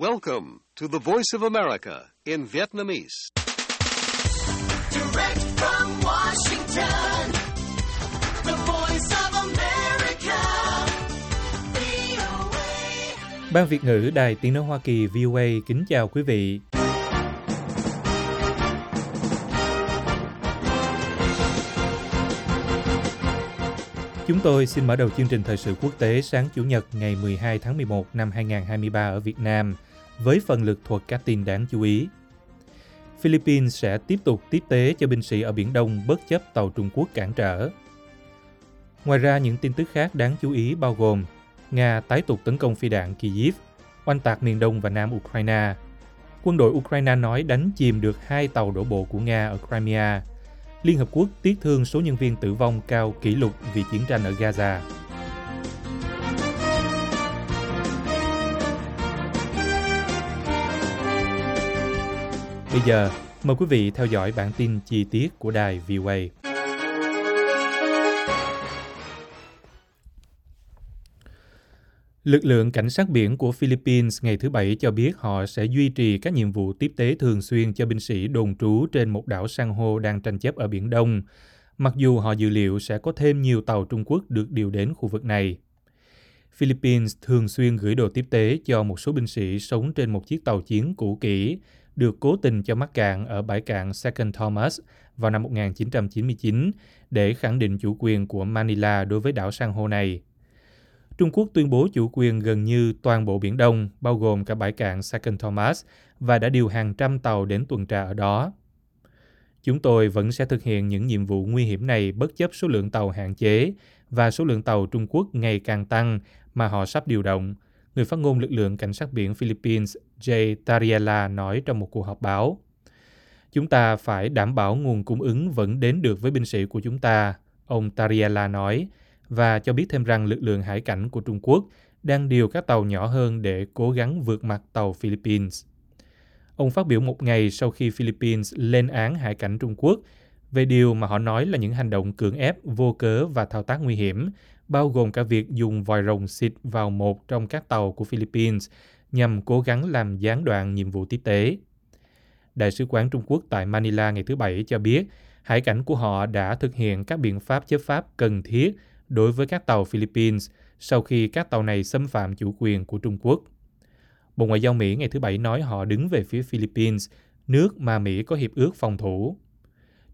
Welcome to the Voice of America in Vietnamese. Direct from Washington, the voice of America, VOA. Ban Việt ngữ Đài Tiếng Nói Hoa Kỳ VOA kính chào quý vị. Chúng tôi xin mở đầu chương trình thời sự quốc tế sáng Chủ nhật ngày 12 tháng 11 năm 2023 ở Việt Nam với phần lực thuật các tin đáng chú ý. Philippines sẽ tiếp tục tiếp tế cho binh sĩ ở Biển Đông bất chấp tàu Trung Quốc cản trở. Ngoài ra, những tin tức khác đáng chú ý bao gồm Nga tái tục tấn công phi đạn Kyiv, oanh tạc miền Đông và Nam Ukraine. Quân đội Ukraine nói đánh chìm được hai tàu đổ bộ của Nga ở Crimea. Liên Hợp Quốc tiếc thương số nhân viên tử vong cao kỷ lục vì chiến tranh ở Gaza. Bây giờ, mời quý vị theo dõi bản tin chi tiết của đài VOA. Lực lượng cảnh sát biển của Philippines ngày thứ Bảy cho biết họ sẽ duy trì các nhiệm vụ tiếp tế thường xuyên cho binh sĩ đồn trú trên một đảo san hô đang tranh chấp ở Biển Đông, mặc dù họ dự liệu sẽ có thêm nhiều tàu Trung Quốc được điều đến khu vực này. Philippines thường xuyên gửi đồ tiếp tế cho một số binh sĩ sống trên một chiếc tàu chiến cũ kỹ được cố tình cho mắc cạn ở bãi cạn Second Thomas vào năm 1999 để khẳng định chủ quyền của Manila đối với đảo san hô này. Trung Quốc tuyên bố chủ quyền gần như toàn bộ Biển Đông, bao gồm cả bãi cạn Second Thomas, và đã điều hàng trăm tàu đến tuần tra ở đó. Chúng tôi vẫn sẽ thực hiện những nhiệm vụ nguy hiểm này bất chấp số lượng tàu hạn chế và số lượng tàu Trung Quốc ngày càng tăng mà họ sắp điều động, người phát ngôn lực lượng cảnh sát biển Philippines Jay Tariela nói trong một cuộc họp báo. Chúng ta phải đảm bảo nguồn cung ứng vẫn đến được với binh sĩ của chúng ta, ông Tariela nói, và cho biết thêm rằng lực lượng hải cảnh của Trung Quốc đang điều các tàu nhỏ hơn để cố gắng vượt mặt tàu Philippines. Ông phát biểu một ngày sau khi Philippines lên án hải cảnh Trung Quốc về điều mà họ nói là những hành động cưỡng ép, vô cớ và thao tác nguy hiểm, bao gồm cả việc dùng vòi rồng xịt vào một trong các tàu của Philippines nhằm cố gắng làm gián đoạn nhiệm vụ tiếp tế. Đại sứ quán Trung Quốc tại Manila ngày thứ Bảy cho biết hải cảnh của họ đã thực hiện các biện pháp chấp pháp cần thiết đối với các tàu Philippines sau khi các tàu này xâm phạm chủ quyền của Trung Quốc. Bộ Ngoại giao Mỹ ngày thứ Bảy nói họ đứng về phía Philippines, nước mà Mỹ có hiệp ước phòng thủ.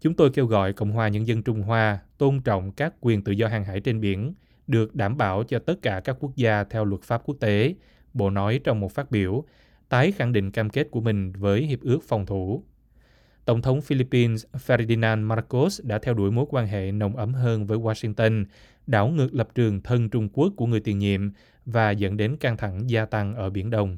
Chúng tôi kêu gọi Cộng hòa Nhân dân Trung Hoa tôn trọng các quyền tự do hàng hải trên biển, được đảm bảo cho tất cả các quốc gia theo luật pháp quốc tế, Bộ nói trong một phát biểu, tái khẳng định cam kết của mình với hiệp ước phòng thủ. Tổng thống Philippines Ferdinand Marcos đã theo đuổi mối quan hệ nồng ấm hơn với Washington, đảo ngược lập trường thân Trung Quốc của người tiền nhiệm và dẫn đến căng thẳng gia tăng ở Biển Đông.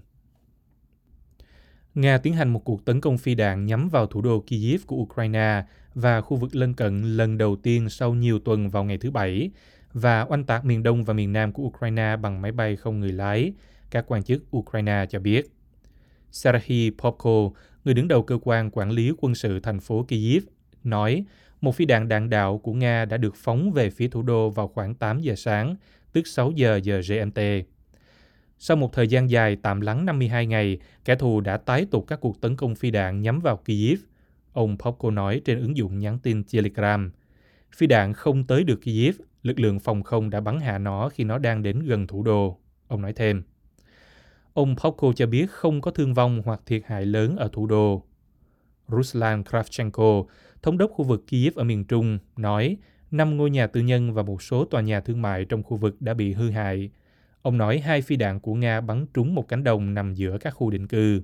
Nga tiến hành một cuộc tấn công phi đạn nhắm vào thủ đô Kyiv của Ukraine và khu vực lân cận lần đầu tiên sau nhiều tuần vào ngày thứ Bảy và oanh tạc miền đông và miền nam của Ukraine bằng máy bay không người lái, các quan chức Ukraine cho biết. Serhiy Popko, người đứng đầu cơ quan quản lý quân sự thành phố Kyiv, nói một phi đạn đạn đạo của Nga đã được phóng về phía thủ đô vào khoảng 8 giờ sáng, tức 6 giờ giờ GMT. Sau một thời gian dài tạm lắng 52 ngày, kẻ thù đã tái tục các cuộc tấn công phi đạn nhắm vào Kyiv. Ông Popko nói trên ứng dụng nhắn tin Telegram. Phi đạn không tới được Kyiv, lực lượng phòng không đã bắn hạ nó khi nó đang đến gần thủ đô. Ông nói thêm. Ông Popko cho biết không có thương vong hoặc thiệt hại lớn ở thủ đô. Ruslan Kravchenko, thống đốc khu vực Kyiv ở miền Trung, nói năm ngôi nhà tư nhân và một số tòa nhà thương mại trong khu vực đã bị hư hại. Ông nói hai phi đạn của Nga bắn trúng một cánh đồng nằm giữa các khu định cư.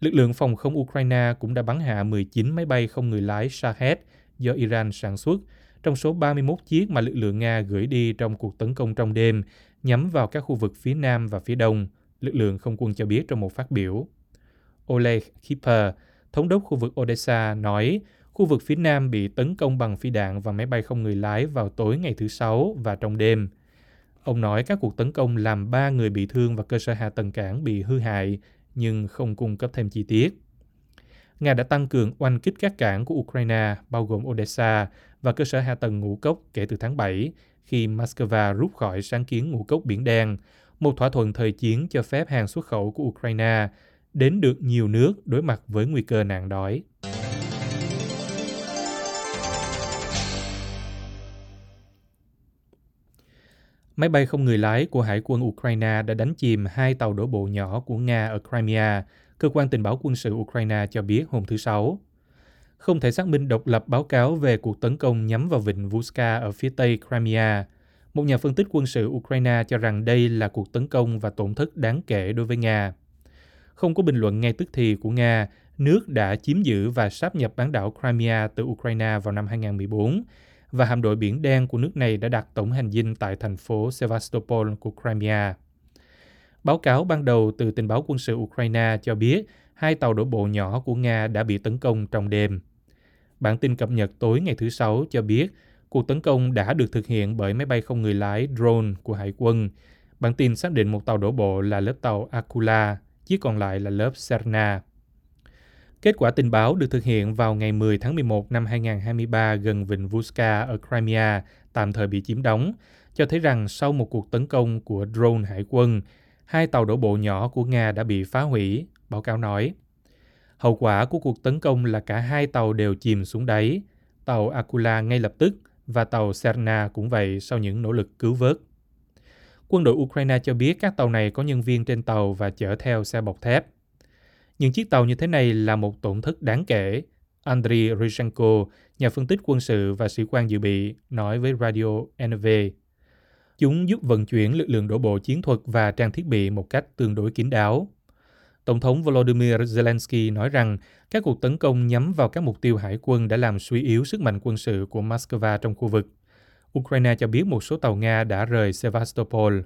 Lực lượng phòng không Ukraine cũng đã bắn hạ 19 máy bay không người lái Shahed do Iran sản xuất, trong số 31 chiếc mà lực lượng Nga gửi đi trong cuộc tấn công trong đêm nhắm vào các khu vực phía Nam và phía Đông, lực lượng không quân cho biết trong một phát biểu. Oleg Kipper, thống đốc khu vực Odessa, nói khu vực phía Nam bị tấn công bằng phi đạn và máy bay không người lái vào tối ngày thứ Sáu và trong đêm. Ông nói các cuộc tấn công làm ba người bị thương và cơ sở hạ tầng cảng bị hư hại, nhưng không cung cấp thêm chi tiết. Nga đã tăng cường oanh kích các cảng của Ukraine, bao gồm Odessa và cơ sở hạ tầng ngũ cốc kể từ tháng 7, khi Moscow rút khỏi sáng kiến ngũ cốc Biển Đen, một thỏa thuận thời chiến cho phép hàng xuất khẩu của Ukraine đến được nhiều nước đối mặt với nguy cơ nạn đói. Máy bay không người lái của Hải quân Ukraine đã đánh chìm hai tàu đổ bộ nhỏ của Nga ở Crimea, cơ quan tình báo quân sự Ukraine cho biết hôm thứ Sáu. Không thể xác minh độc lập báo cáo về cuộc tấn công nhắm vào vịnh Vuska ở phía tây Crimea. Một nhà phân tích quân sự Ukraine cho rằng đây là cuộc tấn công và tổn thất đáng kể đối với Nga. Không có bình luận ngay tức thì của Nga, nước đã chiếm giữ và sáp nhập bán đảo Crimea từ Ukraine vào năm 2014 và hạm đội biển đen của nước này đã đặt tổng hành dinh tại thành phố Sevastopol của Crimea. Báo cáo ban đầu từ tình báo quân sự Ukraine cho biết hai tàu đổ bộ nhỏ của Nga đã bị tấn công trong đêm. Bản tin cập nhật tối ngày thứ Sáu cho biết cuộc tấn công đã được thực hiện bởi máy bay không người lái drone của Hải quân. Bản tin xác định một tàu đổ bộ là lớp tàu Akula, chiếc còn lại là lớp Serna. Kết quả tình báo được thực hiện vào ngày 10 tháng 11 năm 2023 gần vịnh Vuska ở Crimea, tạm thời bị chiếm đóng, cho thấy rằng sau một cuộc tấn công của drone hải quân, hai tàu đổ bộ nhỏ của Nga đã bị phá hủy, báo cáo nói. Hậu quả của cuộc tấn công là cả hai tàu đều chìm xuống đáy, tàu Akula ngay lập tức và tàu Serna cũng vậy sau những nỗ lực cứu vớt. Quân đội Ukraine cho biết các tàu này có nhân viên trên tàu và chở theo xe bọc thép. Những chiếc tàu như thế này là một tổn thất đáng kể. Andriy Ryshenko, nhà phân tích quân sự và sĩ quan dự bị, nói với Radio NV. Chúng giúp vận chuyển lực lượng đổ bộ chiến thuật và trang thiết bị một cách tương đối kín đáo. Tổng thống Volodymyr Zelensky nói rằng các cuộc tấn công nhắm vào các mục tiêu hải quân đã làm suy yếu sức mạnh quân sự của Moscow trong khu vực. Ukraine cho biết một số tàu Nga đã rời Sevastopol.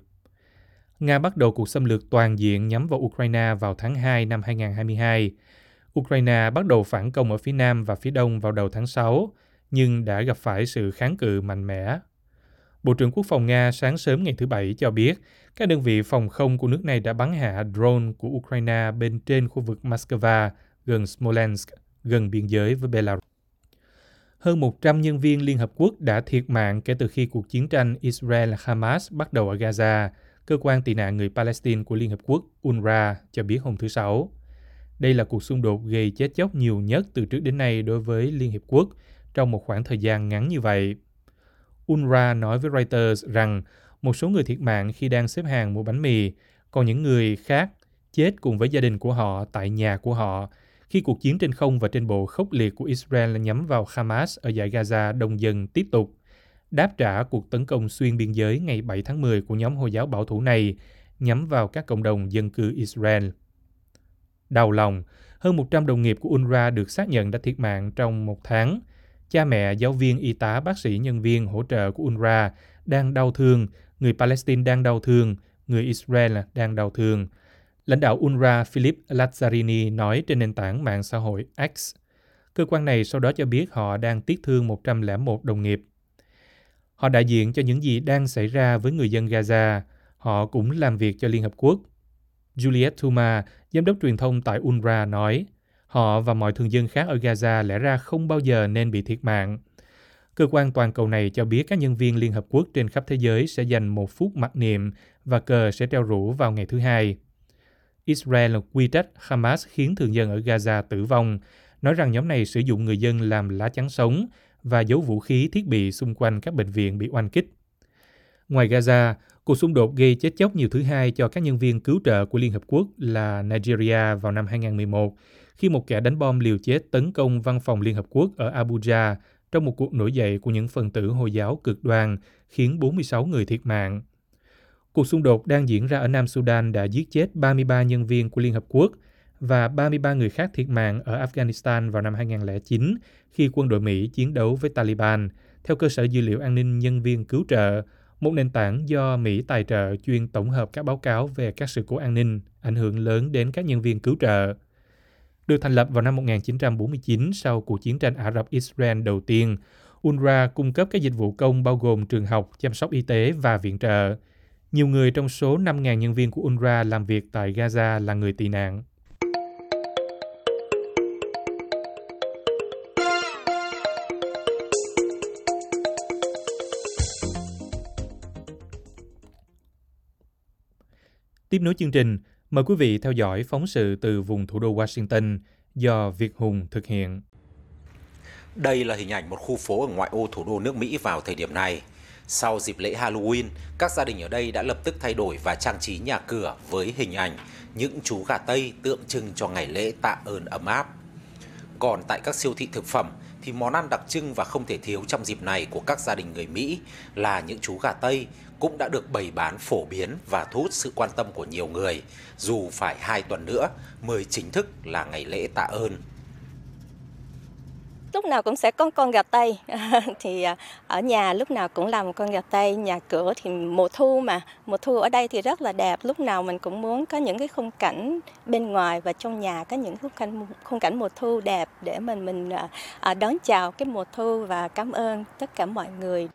Nga bắt đầu cuộc xâm lược toàn diện nhắm vào Ukraine vào tháng 2 năm 2022. Ukraine bắt đầu phản công ở phía nam và phía đông vào đầu tháng 6, nhưng đã gặp phải sự kháng cự mạnh mẽ. Bộ trưởng Quốc phòng Nga sáng sớm ngày thứ Bảy cho biết các đơn vị phòng không của nước này đã bắn hạ drone của Ukraine bên trên khu vực Moscow gần Smolensk, gần biên giới với Belarus. Hơn 100 nhân viên Liên Hợp Quốc đã thiệt mạng kể từ khi cuộc chiến tranh Israel-Hamas bắt đầu ở Gaza, cơ quan tị nạn người Palestine của Liên Hợp Quốc UNRWA cho biết hôm thứ Sáu. Đây là cuộc xung đột gây chết chóc nhiều nhất từ trước đến nay đối với Liên Hiệp Quốc trong một khoảng thời gian ngắn như vậy. UNRWA nói với Reuters rằng một số người thiệt mạng khi đang xếp hàng mua bánh mì, còn những người khác chết cùng với gia đình của họ tại nhà của họ khi cuộc chiến trên không và trên bộ khốc liệt của Israel nhắm vào Hamas ở giải Gaza đông dân tiếp tục đáp trả cuộc tấn công xuyên biên giới ngày 7 tháng 10 của nhóm Hồi giáo bảo thủ này nhắm vào các cộng đồng dân cư Israel. Đau lòng, hơn 100 đồng nghiệp của UNRWA được xác nhận đã thiệt mạng trong một tháng. Cha mẹ, giáo viên, y tá, bác sĩ, nhân viên hỗ trợ của UNRWA đang đau thương, người Palestine đang đau thương, người Israel đang đau thương. Lãnh đạo UNRWA Philip Lazzarini nói trên nền tảng mạng xã hội X. Cơ quan này sau đó cho biết họ đang tiếc thương 101 đồng nghiệp. Họ đại diện cho những gì đang xảy ra với người dân Gaza. Họ cũng làm việc cho Liên Hợp Quốc. Juliet Thuma, giám đốc truyền thông tại UNRWA nói, họ và mọi thường dân khác ở Gaza lẽ ra không bao giờ nên bị thiệt mạng. Cơ quan toàn cầu này cho biết các nhân viên Liên Hợp Quốc trên khắp thế giới sẽ dành một phút mặc niệm và cờ sẽ treo rủ vào ngày thứ hai. Israel quy trách Hamas khiến thường dân ở Gaza tử vong, nói rằng nhóm này sử dụng người dân làm lá chắn sống và giấu vũ khí thiết bị xung quanh các bệnh viện bị oanh kích. Ngoài Gaza, cuộc xung đột gây chết chóc nhiều thứ hai cho các nhân viên cứu trợ của Liên Hợp Quốc là Nigeria vào năm 2011, khi một kẻ đánh bom liều chết tấn công văn phòng Liên Hợp Quốc ở Abuja trong một cuộc nổi dậy của những phần tử Hồi giáo cực đoan, khiến 46 người thiệt mạng. Cuộc xung đột đang diễn ra ở Nam Sudan đã giết chết 33 nhân viên của Liên Hợp Quốc và 33 người khác thiệt mạng ở Afghanistan vào năm 2009 khi quân đội Mỹ chiến đấu với Taliban, theo cơ sở dữ liệu an ninh nhân viên cứu trợ, một nền tảng do Mỹ tài trợ chuyên tổng hợp các báo cáo về các sự cố an ninh ảnh hưởng lớn đến các nhân viên cứu trợ. Được thành lập vào năm 1949 sau cuộc chiến tranh Ả Rập-Israel đầu tiên, UNRWA cung cấp các dịch vụ công bao gồm trường học, chăm sóc y tế và viện trợ. Nhiều người trong số 5.000 nhân viên của UNRWA làm việc tại Gaza là người tị nạn. Tiếp nối chương trình, mời quý vị theo dõi phóng sự từ vùng thủ đô Washington do Việt Hùng thực hiện. Đây là hình ảnh một khu phố ở ngoại ô thủ đô nước Mỹ vào thời điểm này. Sau dịp lễ Halloween, các gia đình ở đây đã lập tức thay đổi và trang trí nhà cửa với hình ảnh những chú gà Tây tượng trưng cho ngày lễ tạ ơn ấm áp. Còn tại các siêu thị thực phẩm thì món ăn đặc trưng và không thể thiếu trong dịp này của các gia đình người Mỹ là những chú gà Tây cũng đã được bày bán phổ biến và thu hút sự quan tâm của nhiều người, dù phải hai tuần nữa mới chính thức là ngày lễ tạ ơn lúc nào cũng sẽ có con gà tây. Thì à, ở nhà lúc nào cũng làm con gà tây nhà cửa thì mùa thu mà. Mùa thu ở đây thì rất là đẹp lúc nào mình cũng muốn có những cái khung cảnh bên ngoài và trong nhà có những khung cảnh khung cảnh mùa thu đẹp để mình mình à, à, đón chào cái mùa thu và cảm ơn tất cả mọi người.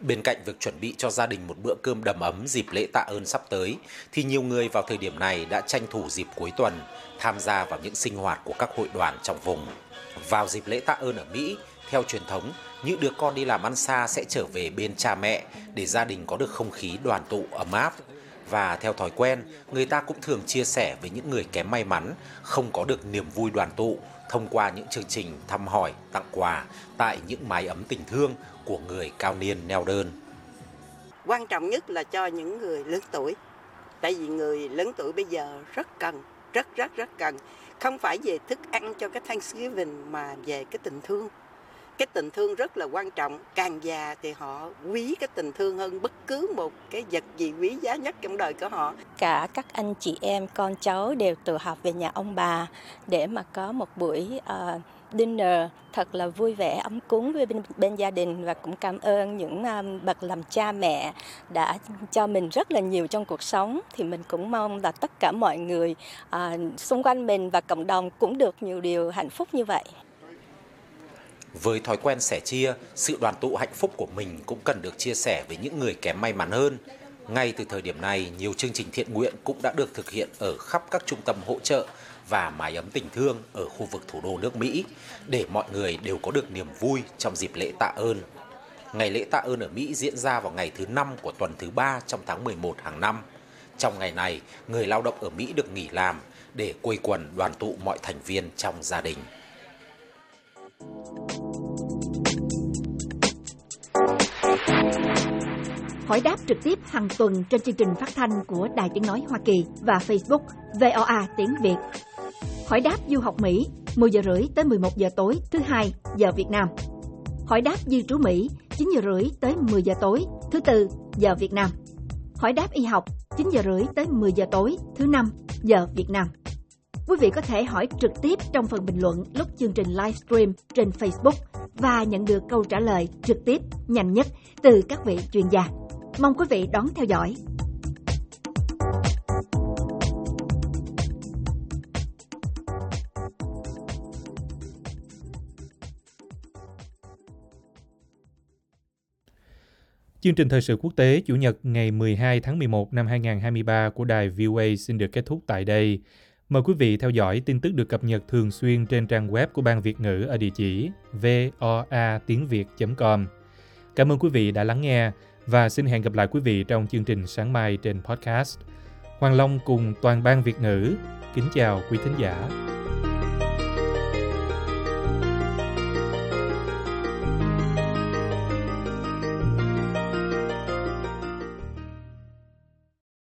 Bên cạnh việc chuẩn bị cho gia đình một bữa cơm đầm ấm dịp lễ tạ ơn sắp tới, thì nhiều người vào thời điểm này đã tranh thủ dịp cuối tuần tham gia vào những sinh hoạt của các hội đoàn trong vùng. Vào dịp lễ tạ ơn ở Mỹ, theo truyền thống, những đứa con đi làm ăn xa sẽ trở về bên cha mẹ để gia đình có được không khí đoàn tụ ấm áp. Và theo thói quen, người ta cũng thường chia sẻ với những người kém may mắn, không có được niềm vui đoàn tụ thông qua những chương trình thăm hỏi, tặng quà tại những mái ấm tình thương của người cao niên neo đơn. Quan trọng nhất là cho những người lớn tuổi. Tại vì người lớn tuổi bây giờ rất cần, rất rất rất cần không phải về thức ăn cho cái Thanksgiving mà về cái tình thương. Cái tình thương rất là quan trọng. Càng già thì họ quý cái tình thương hơn bất cứ một cái vật gì quý giá nhất trong đời của họ. Cả các anh chị em con cháu đều tự học về nhà ông bà để mà có một buổi uh, dinner. Thật là vui vẻ ấm cúng với bên, bên gia đình và cũng cảm ơn những um, bậc làm cha mẹ đã cho mình rất là nhiều trong cuộc sống. Thì mình cũng mong là tất cả mọi người uh, xung quanh mình và cộng đồng cũng được nhiều điều hạnh phúc như vậy. Với thói quen sẻ chia, sự đoàn tụ hạnh phúc của mình cũng cần được chia sẻ với những người kém may mắn hơn. Ngay từ thời điểm này, nhiều chương trình thiện nguyện cũng đã được thực hiện ở khắp các trung tâm hỗ trợ và mái ấm tình thương ở khu vực thủ đô nước Mỹ để mọi người đều có được niềm vui trong dịp lễ tạ ơn. Ngày lễ tạ ơn ở Mỹ diễn ra vào ngày thứ năm của tuần thứ ba trong tháng 11 hàng năm. Trong ngày này, người lao động ở Mỹ được nghỉ làm để quây quần đoàn tụ mọi thành viên trong gia đình. hỏi đáp trực tiếp hàng tuần trên chương trình phát thanh của Đài Tiếng Nói Hoa Kỳ và Facebook VOA Tiếng Việt. Hỏi đáp du học Mỹ 10 giờ rưỡi tới 11 giờ tối, thứ hai giờ Việt Nam. Hỏi đáp di trú Mỹ 9 giờ rưỡi tới 10 giờ tối, thứ tư giờ Việt Nam. Hỏi đáp y học 9 giờ rưỡi tới 10 giờ tối, thứ năm giờ Việt Nam. Quý vị có thể hỏi trực tiếp trong phần bình luận lúc chương trình livestream trên Facebook và nhận được câu trả lời trực tiếp, nhanh nhất từ các vị chuyên gia. Mong quý vị đón theo dõi. Chương trình thời sự quốc tế Chủ nhật ngày 12 tháng 11 năm 2023 của đài VOA xin được kết thúc tại đây. Mời quý vị theo dõi tin tức được cập nhật thường xuyên trên trang web của Ban Việt ngữ ở địa chỉ voa tiếng việt.com. Cảm ơn quý vị đã lắng nghe và xin hẹn gặp lại quý vị trong chương trình sáng mai trên podcast. Hoàng Long cùng toàn ban Việt ngữ kính chào quý thính giả.